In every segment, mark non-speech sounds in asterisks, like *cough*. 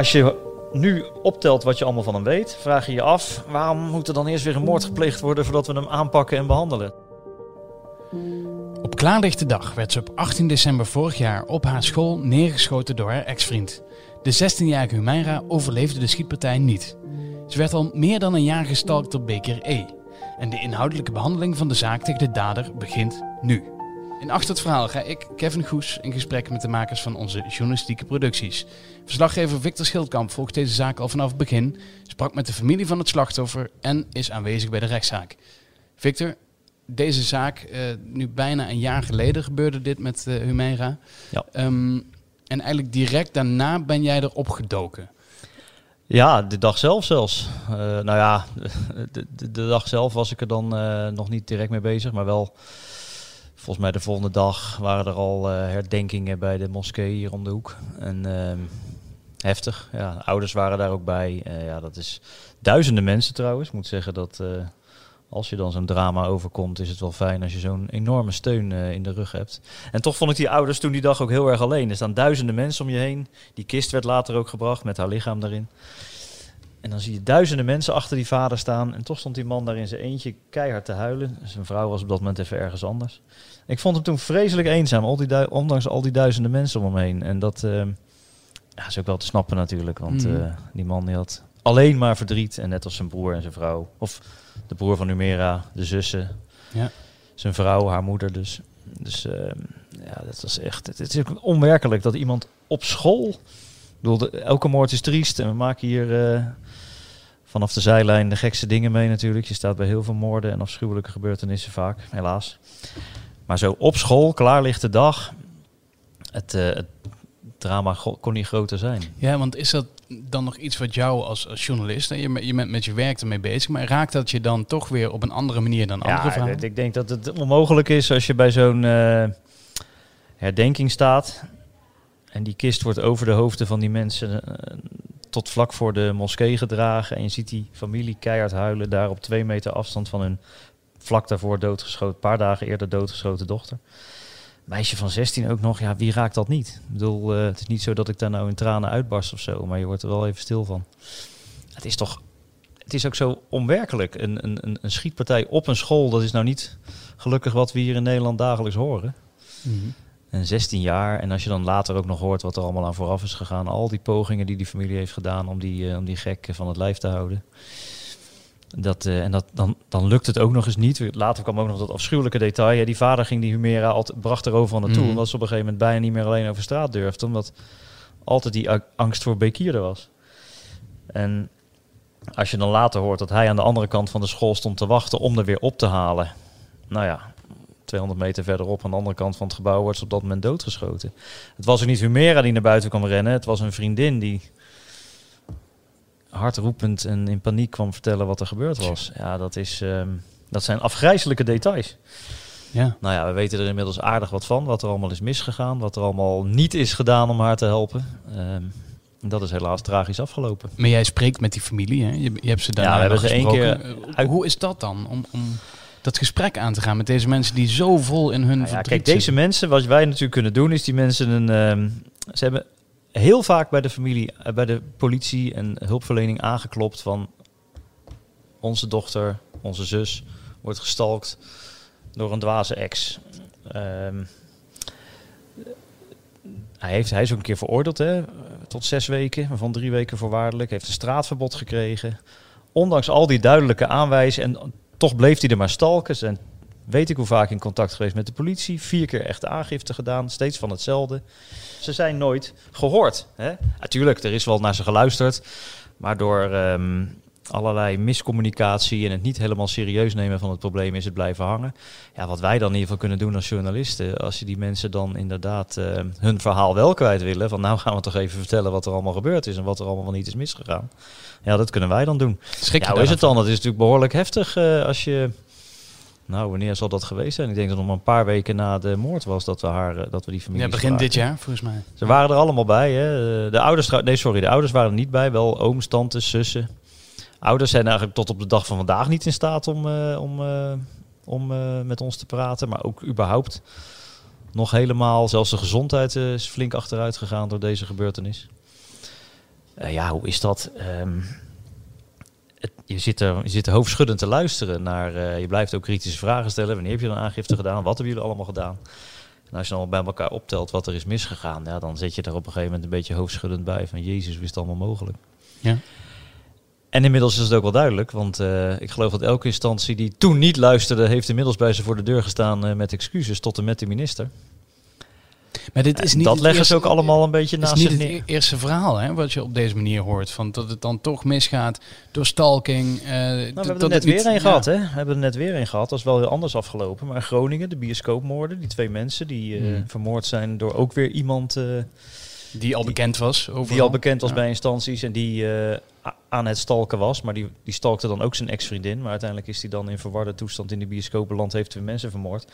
Als je nu optelt wat je allemaal van hem weet, vraag je je af waarom moet er dan eerst weer een moord gepleegd worden voordat we hem aanpakken en behandelen? Op klaarlichte dag werd ze op 18 december vorig jaar op haar school neergeschoten door haar ex-vriend. De 16-jarige Humaira overleefde de schietpartij niet. Ze werd al meer dan een jaar gestalkt door Beker E. En de inhoudelijke behandeling van de zaak tegen de dader begint nu. In Achter het Verhaal ga ik, Kevin Goes, in gesprek met de makers van onze journalistieke producties. Verslaggever Victor Schildkamp volgt deze zaak al vanaf het begin, sprak met de familie van het slachtoffer en is aanwezig bij de rechtszaak. Victor, deze zaak, eh, nu bijna een jaar geleden gebeurde dit met uh, Humeira. Ja. Ehm, en eigenlijk direct daarna ben jij erop gedoken. Ja, de dag zelf zelfs. Uh, nou ja, *laughs* de, de, de, dag zelf was ik er dan nog niet direct mee bezig, maar wel volgens mij de volgende dag waren er al herdenkingen bij de moskee hier om de hoek. En ehm, heftig. Ja, ouders waren daar ook bij. ja, dat is duizenden mensen trouwens. Ik moet zeggen dat als je dan zo'n drama overkomt, is het wel fijn als je zo'n enorme steun in de rug hebt. En toch vond ik die ouders toen die dag ook heel erg alleen. Er staan duizenden mensen om je heen. Die kist werd later ook gebracht met haar lichaam daarin. En dan zie je duizenden mensen achter die vader staan. En toch stond die man daar in zijn eentje keihard te huilen. Zijn vrouw was op dat moment even ergens anders. Ik vond hem toen vreselijk eenzaam, al die ondanks al die duizenden mensen om hem heen. En dat uh, ja, is ook wel te snappen natuurlijk. Want mm. uh, die man die had alleen maar verdriet. En net als zijn broer en zijn vrouw. Of de broer van Numera, de zussen, ja. zijn vrouw, haar moeder dus. Dus uh, ja, dat was echt. Het, het, is onwerkelijk dat iemand op school. Ik bedoel, elke moord is triest en we maken hier uh, vanaf de zijlijn de gekste dingen mee natuurlijk. Je staat bij heel veel moorden en afschuwelijke gebeurtenissen vaak, helaas. Maar zo op school, klaarlichte dag. Het, uh, het drama kon niet groter zijn. Ja, want is dat dan nog iets wat jou als, als journalist, je, je bent met je werk ermee bezig, maar raakt dat je dan toch weer op een andere manier dan andere ja? Ik denk dat het onmogelijk is als je bij zo'n uh, herdenking staat en die kist wordt over de hoofden van die mensen uh, tot vlak voor de moskee gedragen en je ziet die familie keihard huilen daar op twee meter afstand van hun vlak daarvoor doodgeschoten, een paar dagen eerder doodgeschoten dochter meisje van 16 ook nog, ja, wie raakt dat niet? Ik bedoel, uh, het is niet zo dat ik daar nou in tranen uitbarst of zo, maar je wordt er wel even stil van. Het is toch, het is ook zo onwerkelijk. Een, een, een schietpartij op een school, dat is nou niet gelukkig wat we hier in Nederland dagelijks horen. Mm. En 16 jaar, en als je dan later ook nog hoort wat er allemaal aan vooraf is gegaan, al die pogingen die die familie heeft gedaan om die, uh, om die gek van het lijf te houden. Dat, uh, en dat, dan, dan lukt het ook nog eens niet. Later kwam ook nog dat afschuwelijke detail. Ja, die vader ging die Humera altijd, bracht er overal naartoe. Mm. Omdat ze op een gegeven moment bijna niet meer alleen over straat durfde. Omdat altijd die angst voor Bekir er was. En als je dan later hoort dat hij aan de andere kant van de school stond te wachten om er weer op te halen. Nou ja, 200 meter verderop aan de andere kant van het gebouw wordt ze op dat moment doodgeschoten. Het was ook niet Humera die naar buiten kwam rennen. Het was een vriendin die hardroepend en in paniek kwam vertellen wat er gebeurd was. Ja, dat, is, um, dat zijn afgrijzelijke details. Ja. Nou ja, we weten er inmiddels aardig wat van. Wat er allemaal is misgegaan. Wat er allemaal niet is gedaan om haar te helpen. Um, dat is helaas tragisch afgelopen. Maar jij spreekt met die familie, hè? Je, je hebt ze daar ja, we hebben ze één keer. Uit... Hoe is dat dan? Om, om dat gesprek aan te gaan met deze mensen die zo vol in hun nou ja, Kijk, deze mensen, wat wij natuurlijk kunnen doen, is die mensen een. Um, ze hebben heel vaak bij de familie, uh, bij de politie en hulpverlening aangeklopt van onze dochter, onze zus, wordt gestalkt door een dwaze ex. Um, hij, heeft, hij is ook een keer veroordeeld hè, tot zes weken, waarvan drie weken voorwaardelijk. Heeft een straatverbod gekregen. Ondanks al die duidelijke aanwijzingen, en toch bleef hij er maar stalken. Zijn weet ik hoe vaak in contact geweest met de politie. Vier keer echte aangifte gedaan, steeds van hetzelfde. Ze zijn nooit gehoord. Hè? Natuurlijk, er is wel naar ze geluisterd. Maar door um, allerlei miscommunicatie en het niet helemaal serieus nemen van het probleem is het blijven hangen. Ja, wat wij dan in ieder geval kunnen doen als journalisten, als je die mensen dan inderdaad uh, hun verhaal wel kwijt willen, van nou gaan we toch even vertellen wat er allemaal gebeurd is en wat er allemaal niet is misgegaan. Ja, dat kunnen wij dan doen. Schrik ja, hoe is het dan? Het is natuurlijk behoorlijk heftig uh, als je nou, wanneer zal dat geweest zijn? Ik denk dat het nog een paar weken na de moord was dat we haar, dat we die familie. Ja, begin dit jaar volgens mij. Ze waren er allemaal bij. Hè. De ouders, nee, sorry, de ouders waren er niet bij. Wel ooms, tantes, zussen. Ouders zijn eigenlijk tot op de dag van vandaag niet in staat om, uh, om, uh, om uh, met ons te praten, maar ook überhaupt nog helemaal. Zelfs de gezondheid is flink achteruit gegaan door deze gebeurtenis. Eh, ja, hoe is dat? Ehm, je, zit er, je zit hoofdschuddend te luisteren naar. eh, je blijft ook kritische vragen stellen. Wanneer heb je een aangifte gedaan? Wat hebben jullie allemaal gedaan? En als je dan bij elkaar optelt wat er is misgegaan, ja, dan zit je er op een gegeven moment een beetje hoofdschuddend bij. Van Jezus, is het allemaal mogelijk? Ja. En inmiddels is het ook wel duidelijk, want eh, ik geloof dat elke instantie die toen niet luisterde, heeft inmiddels bij ze voor de deur gestaan eh, met excuses tot en met de minister. Maar dit is niet dat het leggen eerste- ze ook allemaal een beetje Het is naast niet zich het neer. e- eerste verhaal hè, wat je op deze manier hoort. Van dat het dan toch misgaat door stalking. Nou, we hebben er net het niet- weer een ja. gehad, hè? We hebben er net weer een gehad. Dat is wel heel anders afgelopen. Maar in Groningen, de bioscoopmoorden, die twee mensen die Hmm. vermoord zijn door ook weer iemand Die al bekend was. Overal. die al bekend was Ja. bij instanties en die aan het stalken was. Maar die, die stalkte dan ook zijn ex-vriendin. Maar uiteindelijk is hij dan in verwarde toestand in de bioscopenland, heeft twee mensen vermoord.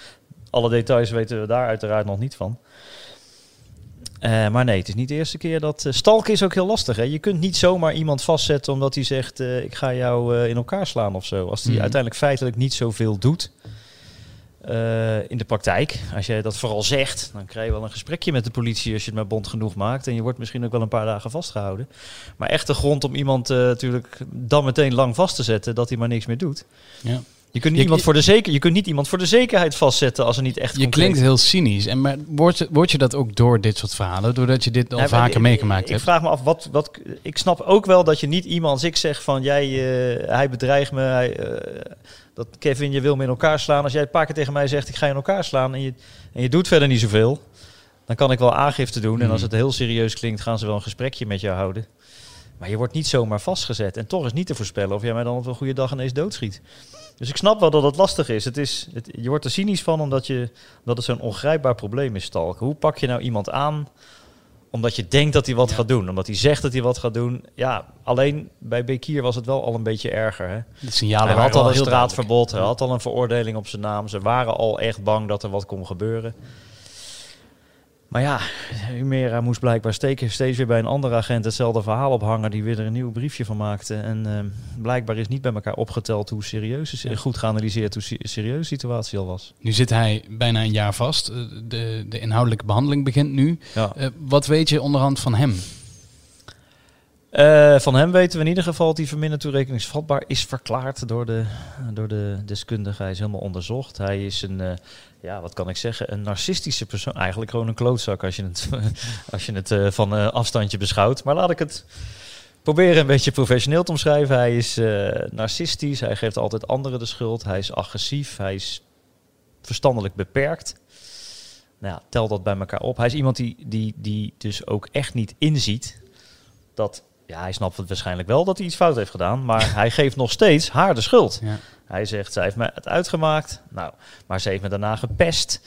Alle details weten we daar uiteraard nog niet van. Eh, maar nee, het is niet de eerste keer dat... eh, stalken is ook heel lastig. Hè? Je kunt niet zomaar iemand vastzetten omdat hij zegt... eh, ik ga jou in elkaar slaan of zo. Als hij Mhm. uiteindelijk feitelijk niet zoveel doet... eh, in de praktijk, als jij dat vooral zegt, dan krijg je wel een gesprekje met de politie als je het maar bond genoeg maakt. En je wordt misschien ook wel een paar dagen vastgehouden. Maar echt de grond om iemand eh, natuurlijk dan meteen lang vast te zetten dat hij maar niks meer doet. Ja. Je kunt, niet Je- iemand voor de zeker, je kunt niet iemand voor de zekerheid vastzetten als er niet echt Je concreet- klinkt heel cynisch. En maar wordt, wordt je dat ook door dit soort verhalen? Doordat je dit al Nee, vaker meegemaakt hebt? Ik vraag me af, wat, wat, ik snap ook wel dat je niet iemand, als ik zeg van jij, eh, hij bedreigt me, hij, dat Kevin, je wil me in elkaar slaan. Als jij een paar keer tegen mij zegt, ik ga je in elkaar slaan en je, en je doet verder niet zoveel, dan kan ik wel aangifte doen. En Mhm. als het heel serieus klinkt, gaan ze wel een gesprekje met jou houden. Maar je wordt niet zomaar vastgezet. En toch is niet te voorspellen of jij mij dan op een goede dag ineens doodschiet. Dus ik snap wel dat het lastig is. Het is het, je wordt er cynisch van omdat je, dat het zo'n ongrijpbaar probleem is, stalken. Hoe pak je nou iemand aan omdat je denkt dat hij wat Ja. gaat doen? Omdat hij zegt dat hij wat gaat doen? Ja, alleen bij Bekir was het wel al een beetje erger. Hè? De signalen hij had al een straatverbod, hij had al een veroordeling op zijn naam. Ze waren al echt bang dat er wat kon gebeuren. Maar ja, Humera moest blijkbaar steken, steeds weer bij een andere agent hetzelfde verhaal ophangen, die weer er een nieuw briefje van maakte. En ehm, blijkbaar is niet bij elkaar opgeteld hoe serieus, Ja. goed geanalyseerd hoe se- serieus de situatie al was. Nu zit hij bijna een jaar vast. Eh, De, de inhoudelijke behandeling begint nu. Ja. Eh, wat weet je onderhand van hem? Eh, van hem weten we in ieder geval dat hij verminderd toerekeningsvatbaar is verklaard door de, door de deskundige. Hij is helemaal onderzocht. Hij is een, eh, ja, wat kan ik zeggen, een narcistische persoon. Eigenlijk gewoon een klootzak als je het, *laughs* als je het eh, van afstandje beschouwt. Maar laat ik het proberen een beetje professioneel te omschrijven. Hij is narcistisch, hij geeft altijd anderen de schuld. Hij is agressief, hij is verstandelijk beperkt. Nou ja, tel dat bij elkaar op. Hij is iemand die, die, die dus ook echt niet inziet dat ja, hij snapt het waarschijnlijk wel dat hij iets fout heeft gedaan, maar *laughs* hij geeft nog steeds haar de schuld. Ja. Hij zegt, zij heeft mij het uitgemaakt, nou, maar ze heeft me daarna gepest.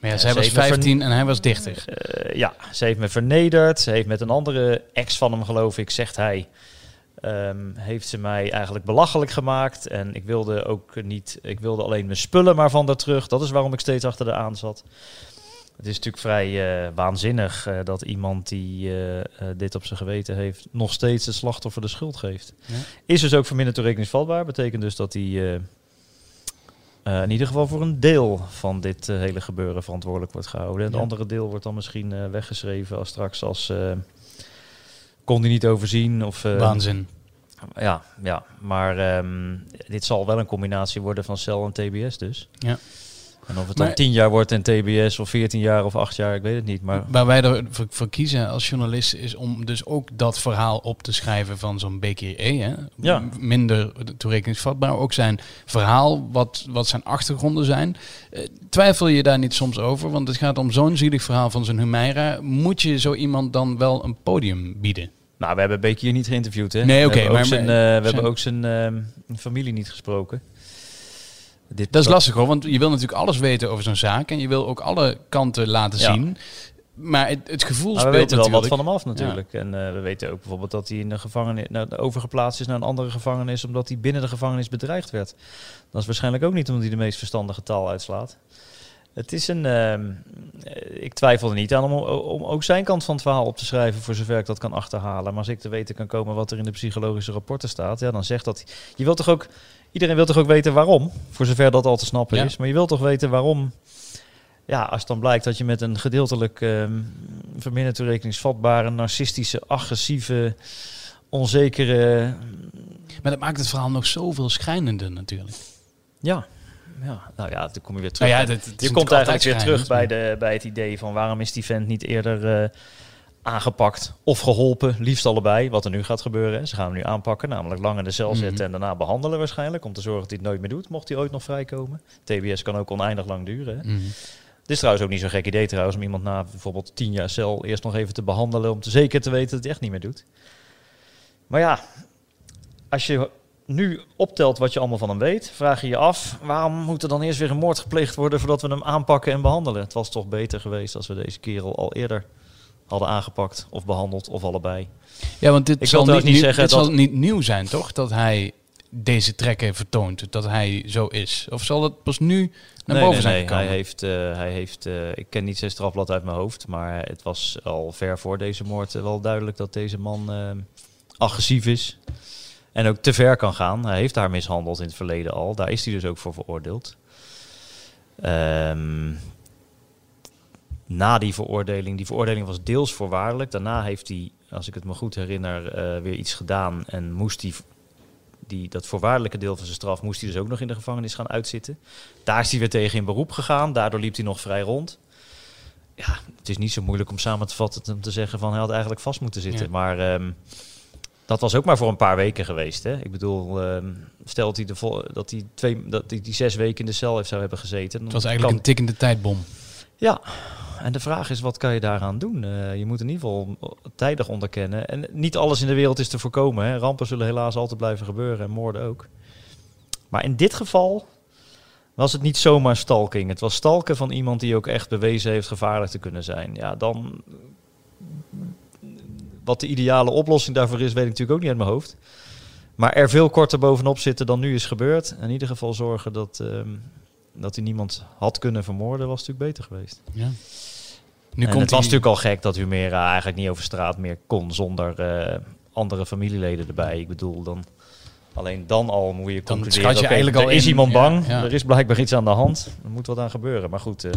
Maar ja, zij ze was heeft me 15 en hij was 30. Eh, ja, ze heeft me vernederd. Ze heeft met een andere ex van hem, geloof ik, zegt hij, ehm, heeft ze mij eigenlijk belachelijk gemaakt. En ik wilde ook niet, ik wilde alleen mijn spullen maar van daar terug. Dat is waarom ik steeds achter de aan zat. Het is natuurlijk vrij eh, waanzinnig eh, dat iemand die eh, dit op zijn geweten heeft, nog steeds het slachtoffer de schuld geeft. Ja. Is dus ook verminderd toerekeningsvatbaar. Betekent dus dat hij in ieder geval voor een deel van dit hele gebeuren verantwoordelijk wordt gehouden. En het Ja. andere deel wordt dan misschien weggeschreven als straks als kon hij niet overzien of Waanzin. ja, ja, maar ehm, dit zal wel een combinatie worden van cel en TBS dus. Ja. En of het Maar- dan 10 jaar wordt en TBS of 14 jaar of 8 jaar, ik weet het niet. Maar Waar wij ervoor voor kiezen als journalist is om dus ook dat verhaal op te schrijven van zo'n BKE. Hè? Ja. Minder toerekeningsvatbaar. Ook zijn verhaal, wat, wat zijn achtergronden zijn. Eh, twijfel je daar niet soms over? Want het gaat om zo'n zielig verhaal van zo'n Humeira. Moet je zo iemand dan wel een podium bieden? nou, we hebben Beek hier niet geïnterviewd. Hè? Nee, We oké, hebben ook maar- zijn, eh, we zijn- hebben ook zijn ehm, familie niet gesproken. Dit Dat is lastig hoor, want je wil natuurlijk alles weten over zo'n zaak. En je wil ook alle kanten laten Ja. zien. Maar het, het gevoel Maar we speelt weten wel wat van hem af natuurlijk. En eh, we weten ook bijvoorbeeld dat hij in de gevangenis nou, overgeplaatst is naar een andere gevangenis omdat hij binnen de gevangenis bedreigd werd. Dat is waarschijnlijk ook niet omdat hij de meest verstandige taal uitslaat. Het is een. ehm, eh, ik twijfel er niet aan om, om ook zijn kant van het verhaal op te schrijven, voor zover ik dat kan achterhalen. Maar als ik te weten kan komen wat er in de psychologische rapporten staat, ja, dan zegt dat. Je wilt toch ook. Iedereen wil toch ook weten waarom, voor zover dat al te snappen Ja. is. Maar je wilt toch weten waarom ja, als dan blijkt dat je met een gedeeltelijk um, verminderd toerekeningsvatbare, narcistische, agressieve, onzekere... Maar dat maakt het verhaal nog zoveel schrijnender natuurlijk. Ja, ja, nou ja, dan kom je weer terug. Nou ja, je komt eigenlijk weer terug bij, de, bij het idee van waarom is die vent niet eerder uh, aangepakt of geholpen, liefst allebei, wat er nu gaat gebeuren. Ze gaan hem nu aanpakken, namelijk lang in de cel zetten mm en daarna behandelen waarschijnlijk, om te zorgen dat hij het nooit meer doet, mocht hij ooit nog vrijkomen. TBS kan ook oneindig lang duren. Mm Dit is trouwens ook niet zo'n gek idee trouwens, om iemand na bijvoorbeeld tien jaar cel eerst nog even te behandelen, om te zeker te weten dat hij echt niet meer doet. Maar ja, als je nu optelt wat je allemaal van hem weet, vraag je je af, waarom moet er dan eerst weer een moord gepleegd worden voordat we hem aanpakken en behandelen? Het was toch beter geweest als we deze kerel al eerder hadden aangepakt of behandeld of allebei. Ja, want dit, zal, niet, niet zeggen dit dat... zal niet nieuw zijn, toch? Dat hij deze trekken vertoont, dat hij zo is. Of zal het pas nu naar boven zijn nee. Hij heeft, uh, hij heeft uh, ik ken niet zijn strafblad uit mijn hoofd, maar het was al ver voor deze moord wel duidelijk dat deze man agressief is. En ook te ver kan gaan. Hij heeft haar mishandeld in het verleden al. Daar is hij dus ook voor veroordeeld. Um, na die veroordeling, die veroordeling was deels voorwaardelijk. Daarna heeft hij, als ik het me goed herinner, uh, weer iets gedaan. En moest hij die, dat voorwaardelijke deel van zijn straf, moest hij dus ook nog in de gevangenis gaan uitzitten. Daar is hij weer tegen in beroep gegaan. Daardoor liep hij nog vrij rond. Ja, het is niet zo moeilijk om samen te vatten om te zeggen van hij had eigenlijk vast moeten zitten. Maar um, dat was ook maar voor een paar weken geweest. Hè? Ik bedoel, uh, stel dat hij, de dat, hij twee, dat hij die zes weken in de cel heeft zou hebben gezeten. Het was eigenlijk een tikkende tijdbom. Ja, en de vraag is, wat kan je daaraan doen? Uh, je moet in ieder geval tijdig onderkennen. En niet alles in de wereld is te voorkomen. Hè? Rampen zullen helaas altijd blijven gebeuren en moorden ook. Maar in dit geval was het niet zomaar stalking. Het was stalken van iemand die ook echt bewezen heeft gevaarlijk te kunnen zijn. Ja, dan wat de ideale oplossing daarvoor is, weet ik natuurlijk ook niet uit mijn hoofd. Maar er veel korter bovenop zitten dan nu is gebeurd. In ieder geval zorgen dat, um, dat hij niemand had kunnen vermoorden, was natuurlijk beter geweest. Ja. Nu komt het was natuurlijk al gek dat Humera eigenlijk niet over straat meer kon zonder uh, andere familieleden erbij. Ik bedoel, dan, alleen dan al moet je concluderen, je okay, eigenlijk er al is iemand bang, er is blijkbaar iets aan de hand, er moet wat aan gebeuren. Maar goed... Uh,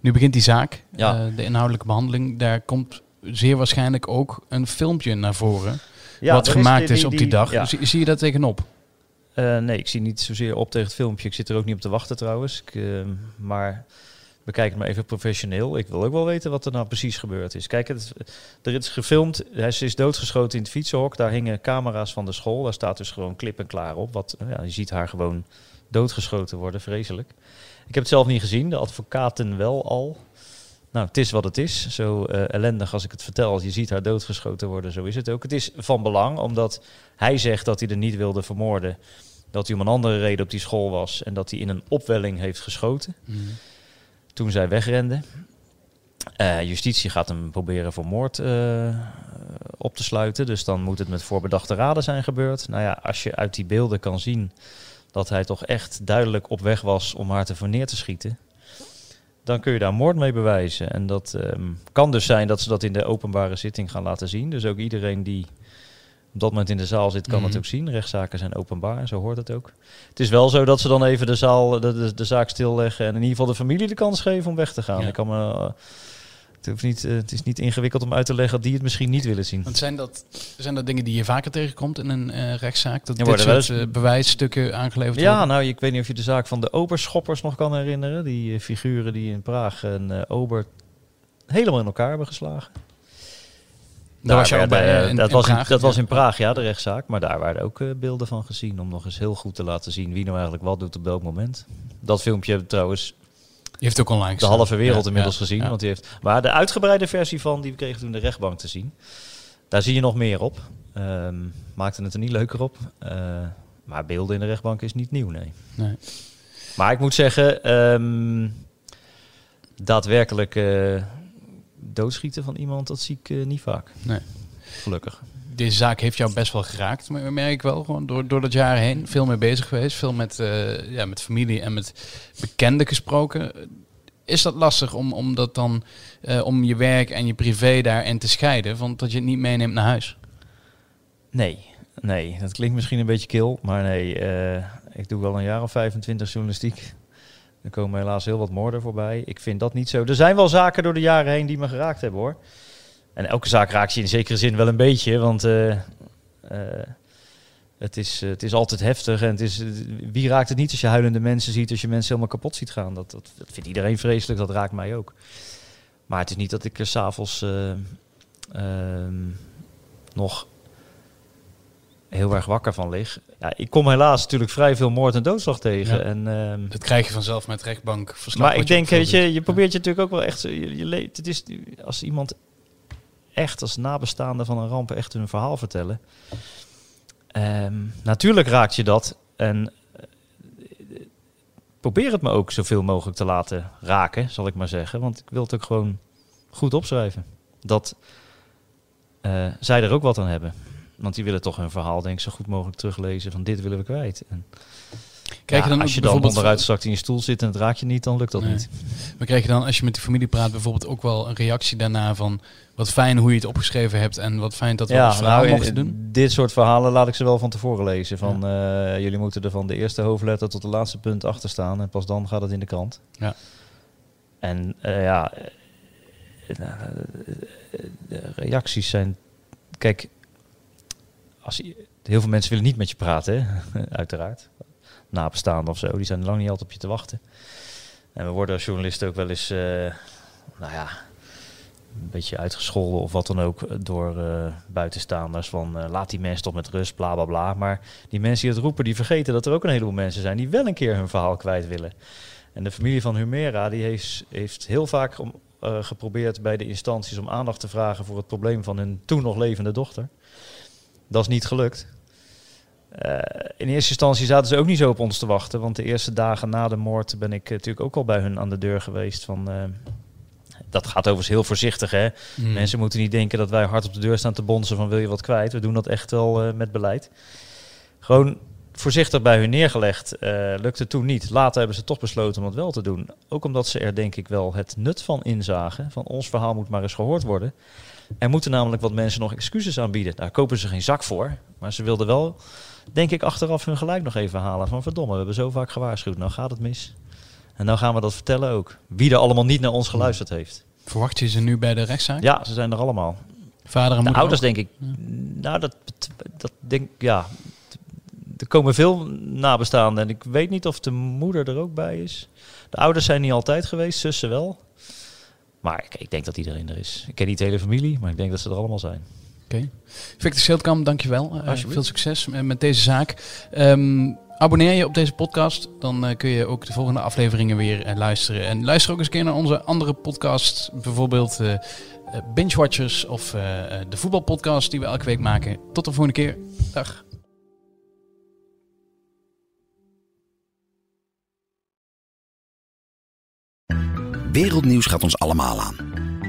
nu begint die zaak, ja. uh, de inhoudelijke behandeling. Daar komt zeer waarschijnlijk ook een filmpje naar voren. wat gemaakt is, op die, dag. Zie, je dat tegenop? Uh, nee, ik zie niet zozeer op tegen het filmpje. Ik zit er ook niet op te wachten trouwens. Ik, uh, maar bekijk het maar even professioneel. Ik wil ook wel weten wat er nou precies gebeurd is. Kijk, het, er is gefilmd. Hij is doodgeschoten in het fietsenhok. Daar hingen camera's van de school. Daar staat dus gewoon klip en klaar op. Wat, ja, je ziet haar gewoon doodgeschoten worden. Vreselijk. Ik heb het zelf niet gezien. De advocaten wel al. Nou, het is wat het is. Zo uh, ellendig als ik het vertel. Als je ziet haar doodgeschoten worden, zo is het ook. Het is van belang, omdat hij zegt dat hij er niet wilde vermoorden. Dat hij om een andere reden op die school was. En dat hij in een opwelling heeft geschoten. Mhm. Toen zij wegrende. Uh, justitie gaat hem proberen voor moord uh, op te sluiten. Dus dan moet het met voorbedachte raden zijn gebeurd. Nou ja, als je uit die beelden kan zien dat hij toch echt duidelijk op weg was om haar te verneer te schieten dan kun je daar moord mee bewijzen. En dat ehm, kan dus zijn dat ze dat in de openbare zitting gaan laten zien. Dus ook iedereen die op dat moment in de zaal zit, kan mm het ook zien. Rechtszaken zijn openbaar, zo hoort het ook. Het is wel zo dat ze dan even de, zaal, de, de, zaak stilleggen en in ieder geval de familie de kans geven om weg te gaan. Ik kan me... Het, hoeft niet, uh, het is niet ingewikkeld om uit te leggen dat die het misschien niet willen zien. Want zijn dat, zijn dat dingen die je vaker tegenkomt in een uh, rechtszaak? Dat dit soort uh, bewijsstukken aangeleverd ja, worden? Ja, nou, ik weet niet of je de zaak van de oberschoppers nog kan herinneren. Die figuren die in Praag een ober helemaal in elkaar hebben geslagen. Daar was je bij, in, dat, was in, dat was in Praag, ja, de rechtszaak. Maar daar waren ook beelden van gezien. Om nog eens heel goed te laten zien wie nou eigenlijk wat doet op welk moment. Dat filmpje trouwens heeft ook online De halve wereld inmiddels gezien. Want die heeft, maar de uitgebreide versie van, die we kregen toen de rechtbank te zien. Daar zie je nog meer op. Um, maakte het er niet leuker op. Uh, maar beelden in de rechtbank is niet nieuw, nee. nee. Maar ik moet zeggen, um, daadwerkelijk uh, doodschieten van iemand, dat zie ik uh, niet vaak. Nee. Gelukkig deze zaak heeft jou best wel geraakt, merk ik wel. Gewoon door, door dat jaar heen veel mee bezig geweest. Veel met, uh, ja, met familie en met bekenden gesproken. Is dat lastig om, om dat dan uh, om je werk en je privé daarin te scheiden? Want dat je het niet meeneemt naar huis? Nee, nee. Dat klinkt misschien een beetje kil, maar nee. Uh, ik doe wel een jaar of 25 journalistiek. Er komen helaas heel wat moorden voorbij. Ik vind dat niet zo. Er zijn wel zaken door de jaren heen die me geraakt hebben hoor. En elke zaak raakt je in zekere zin wel een beetje. Want eh, eh, het, is, het is altijd heftig. En het is, wie raakt het niet als je huilende mensen ziet, als je mensen helemaal kapot ziet gaan? Dat, dat, dat vindt iedereen vreselijk, dat raakt mij ook. Maar het is niet dat ik er s'avonds uh, nog heel erg wakker van lig. Ja, ik kom helaas natuurlijk vrij veel moord en doodslag tegen. Ja. En, um, dat krijg je vanzelf met rechtbank. Maar ik denk, weet je, je probeert je natuurlijk ook wel echt. Je, je leeft, het is als iemand echt als nabestaande van een ramp echt hun verhaal vertellen. Um, natuurlijk raakt je dat. En uh, probeer het me ook zoveel mogelijk te laten raken, zal ik maar zeggen. Want ik wil het ook gewoon goed opschrijven. Dat uh, zij er ook wat aan hebben. Want die willen toch hun verhaal, denk ik, zo goed mogelijk teruglezen. Van dit willen we kwijt. En Krijg je dan als je dan onderuit straks in je stoel zit en het raakt je niet, dan lukt dat nee. niet. Maar krijg je dan, als je met de familie praat, bijvoorbeeld ook wel een reactie daarna van wat fijn hoe je het opgeschreven hebt en wat fijn dat we ja, verhaal nou, mochten doen? Dit soort verhalen laat ik ze wel van tevoren lezen. Van ja. uh, jullie moeten er van de eerste hoofdletter tot de laatste punt achter staan en pas dan gaat het in de krant. Ja. En uh, ja, de reacties zijn, kijk, als heel veel mensen willen niet met je praten, hè? *laughs* uiteraard nabestaanden of zo. Die zijn lang niet altijd op je te wachten. En we worden als journalisten ook wel eens, uh, nou ja, een beetje uitgescholden of wat dan ook door uh, buitenstaanders. Van uh, laat die mensen toch met rust, bla bla bla. Maar die mensen die het roepen, die vergeten dat er ook een heleboel mensen zijn die wel een keer hun verhaal kwijt willen. En de familie van Humera die heeft, heeft heel vaak om, geprobeerd bij de instanties om aandacht te vragen voor het probleem van hun toen nog levende dochter. Dat is niet gelukt. Uh, in eerste instantie zaten ze ook niet zo op ons te wachten. Want de eerste dagen na de moord ben ik natuurlijk ook al bij hun aan de deur geweest. Van, uh, dat gaat overigens heel voorzichtig. Hè? Mm. Mensen moeten niet denken dat wij hard op de deur staan te bonzen van wil je wat kwijt. We doen dat echt wel uh, met beleid. Gewoon voorzichtig bij hun neergelegd. lukte toen niet. Later hebben ze toch besloten om het wel te doen. Ook omdat ze er denk ik wel het nut van inzagen. Van ons verhaal moet maar eens gehoord worden. Er moeten namelijk wat mensen nog excuses aanbieden. Daar kopen ze geen zak voor. Maar ze wilden wel denk ik achteraf hun gelijk nog even halen. Van verdomme, we hebben zo vaak gewaarschuwd. Nou gaat het mis. En nou gaan we dat vertellen ook. Wie er allemaal niet naar ons geluisterd heeft. Verwacht je ze nu bij de rechtszaak? Ja, ze zijn er allemaal. Vader en de ouders denk ik. Nou, dat, dat denk ja. Er komen veel nabestaanden en ik weet niet of de moeder er ook bij is. De ouders zijn niet altijd geweest, zussen wel. Maar ik, ik denk dat iedereen er is. Ik ken niet de hele familie, maar ik denk dat ze er allemaal zijn. Oké. Victor Schildkamp, dankjewel. Uh, veel succes met deze zaak. Um, abonneer je op deze podcast. Dan uh, kun je ook de volgende afleveringen weer uh, luisteren. En luister ook eens een keer naar onze andere podcasts. Bijvoorbeeld uh, Binge Watchers of de voetbalpodcast die we elke week maken. Tot de volgende keer. Dag. Wereldnieuws gaat ons allemaal aan.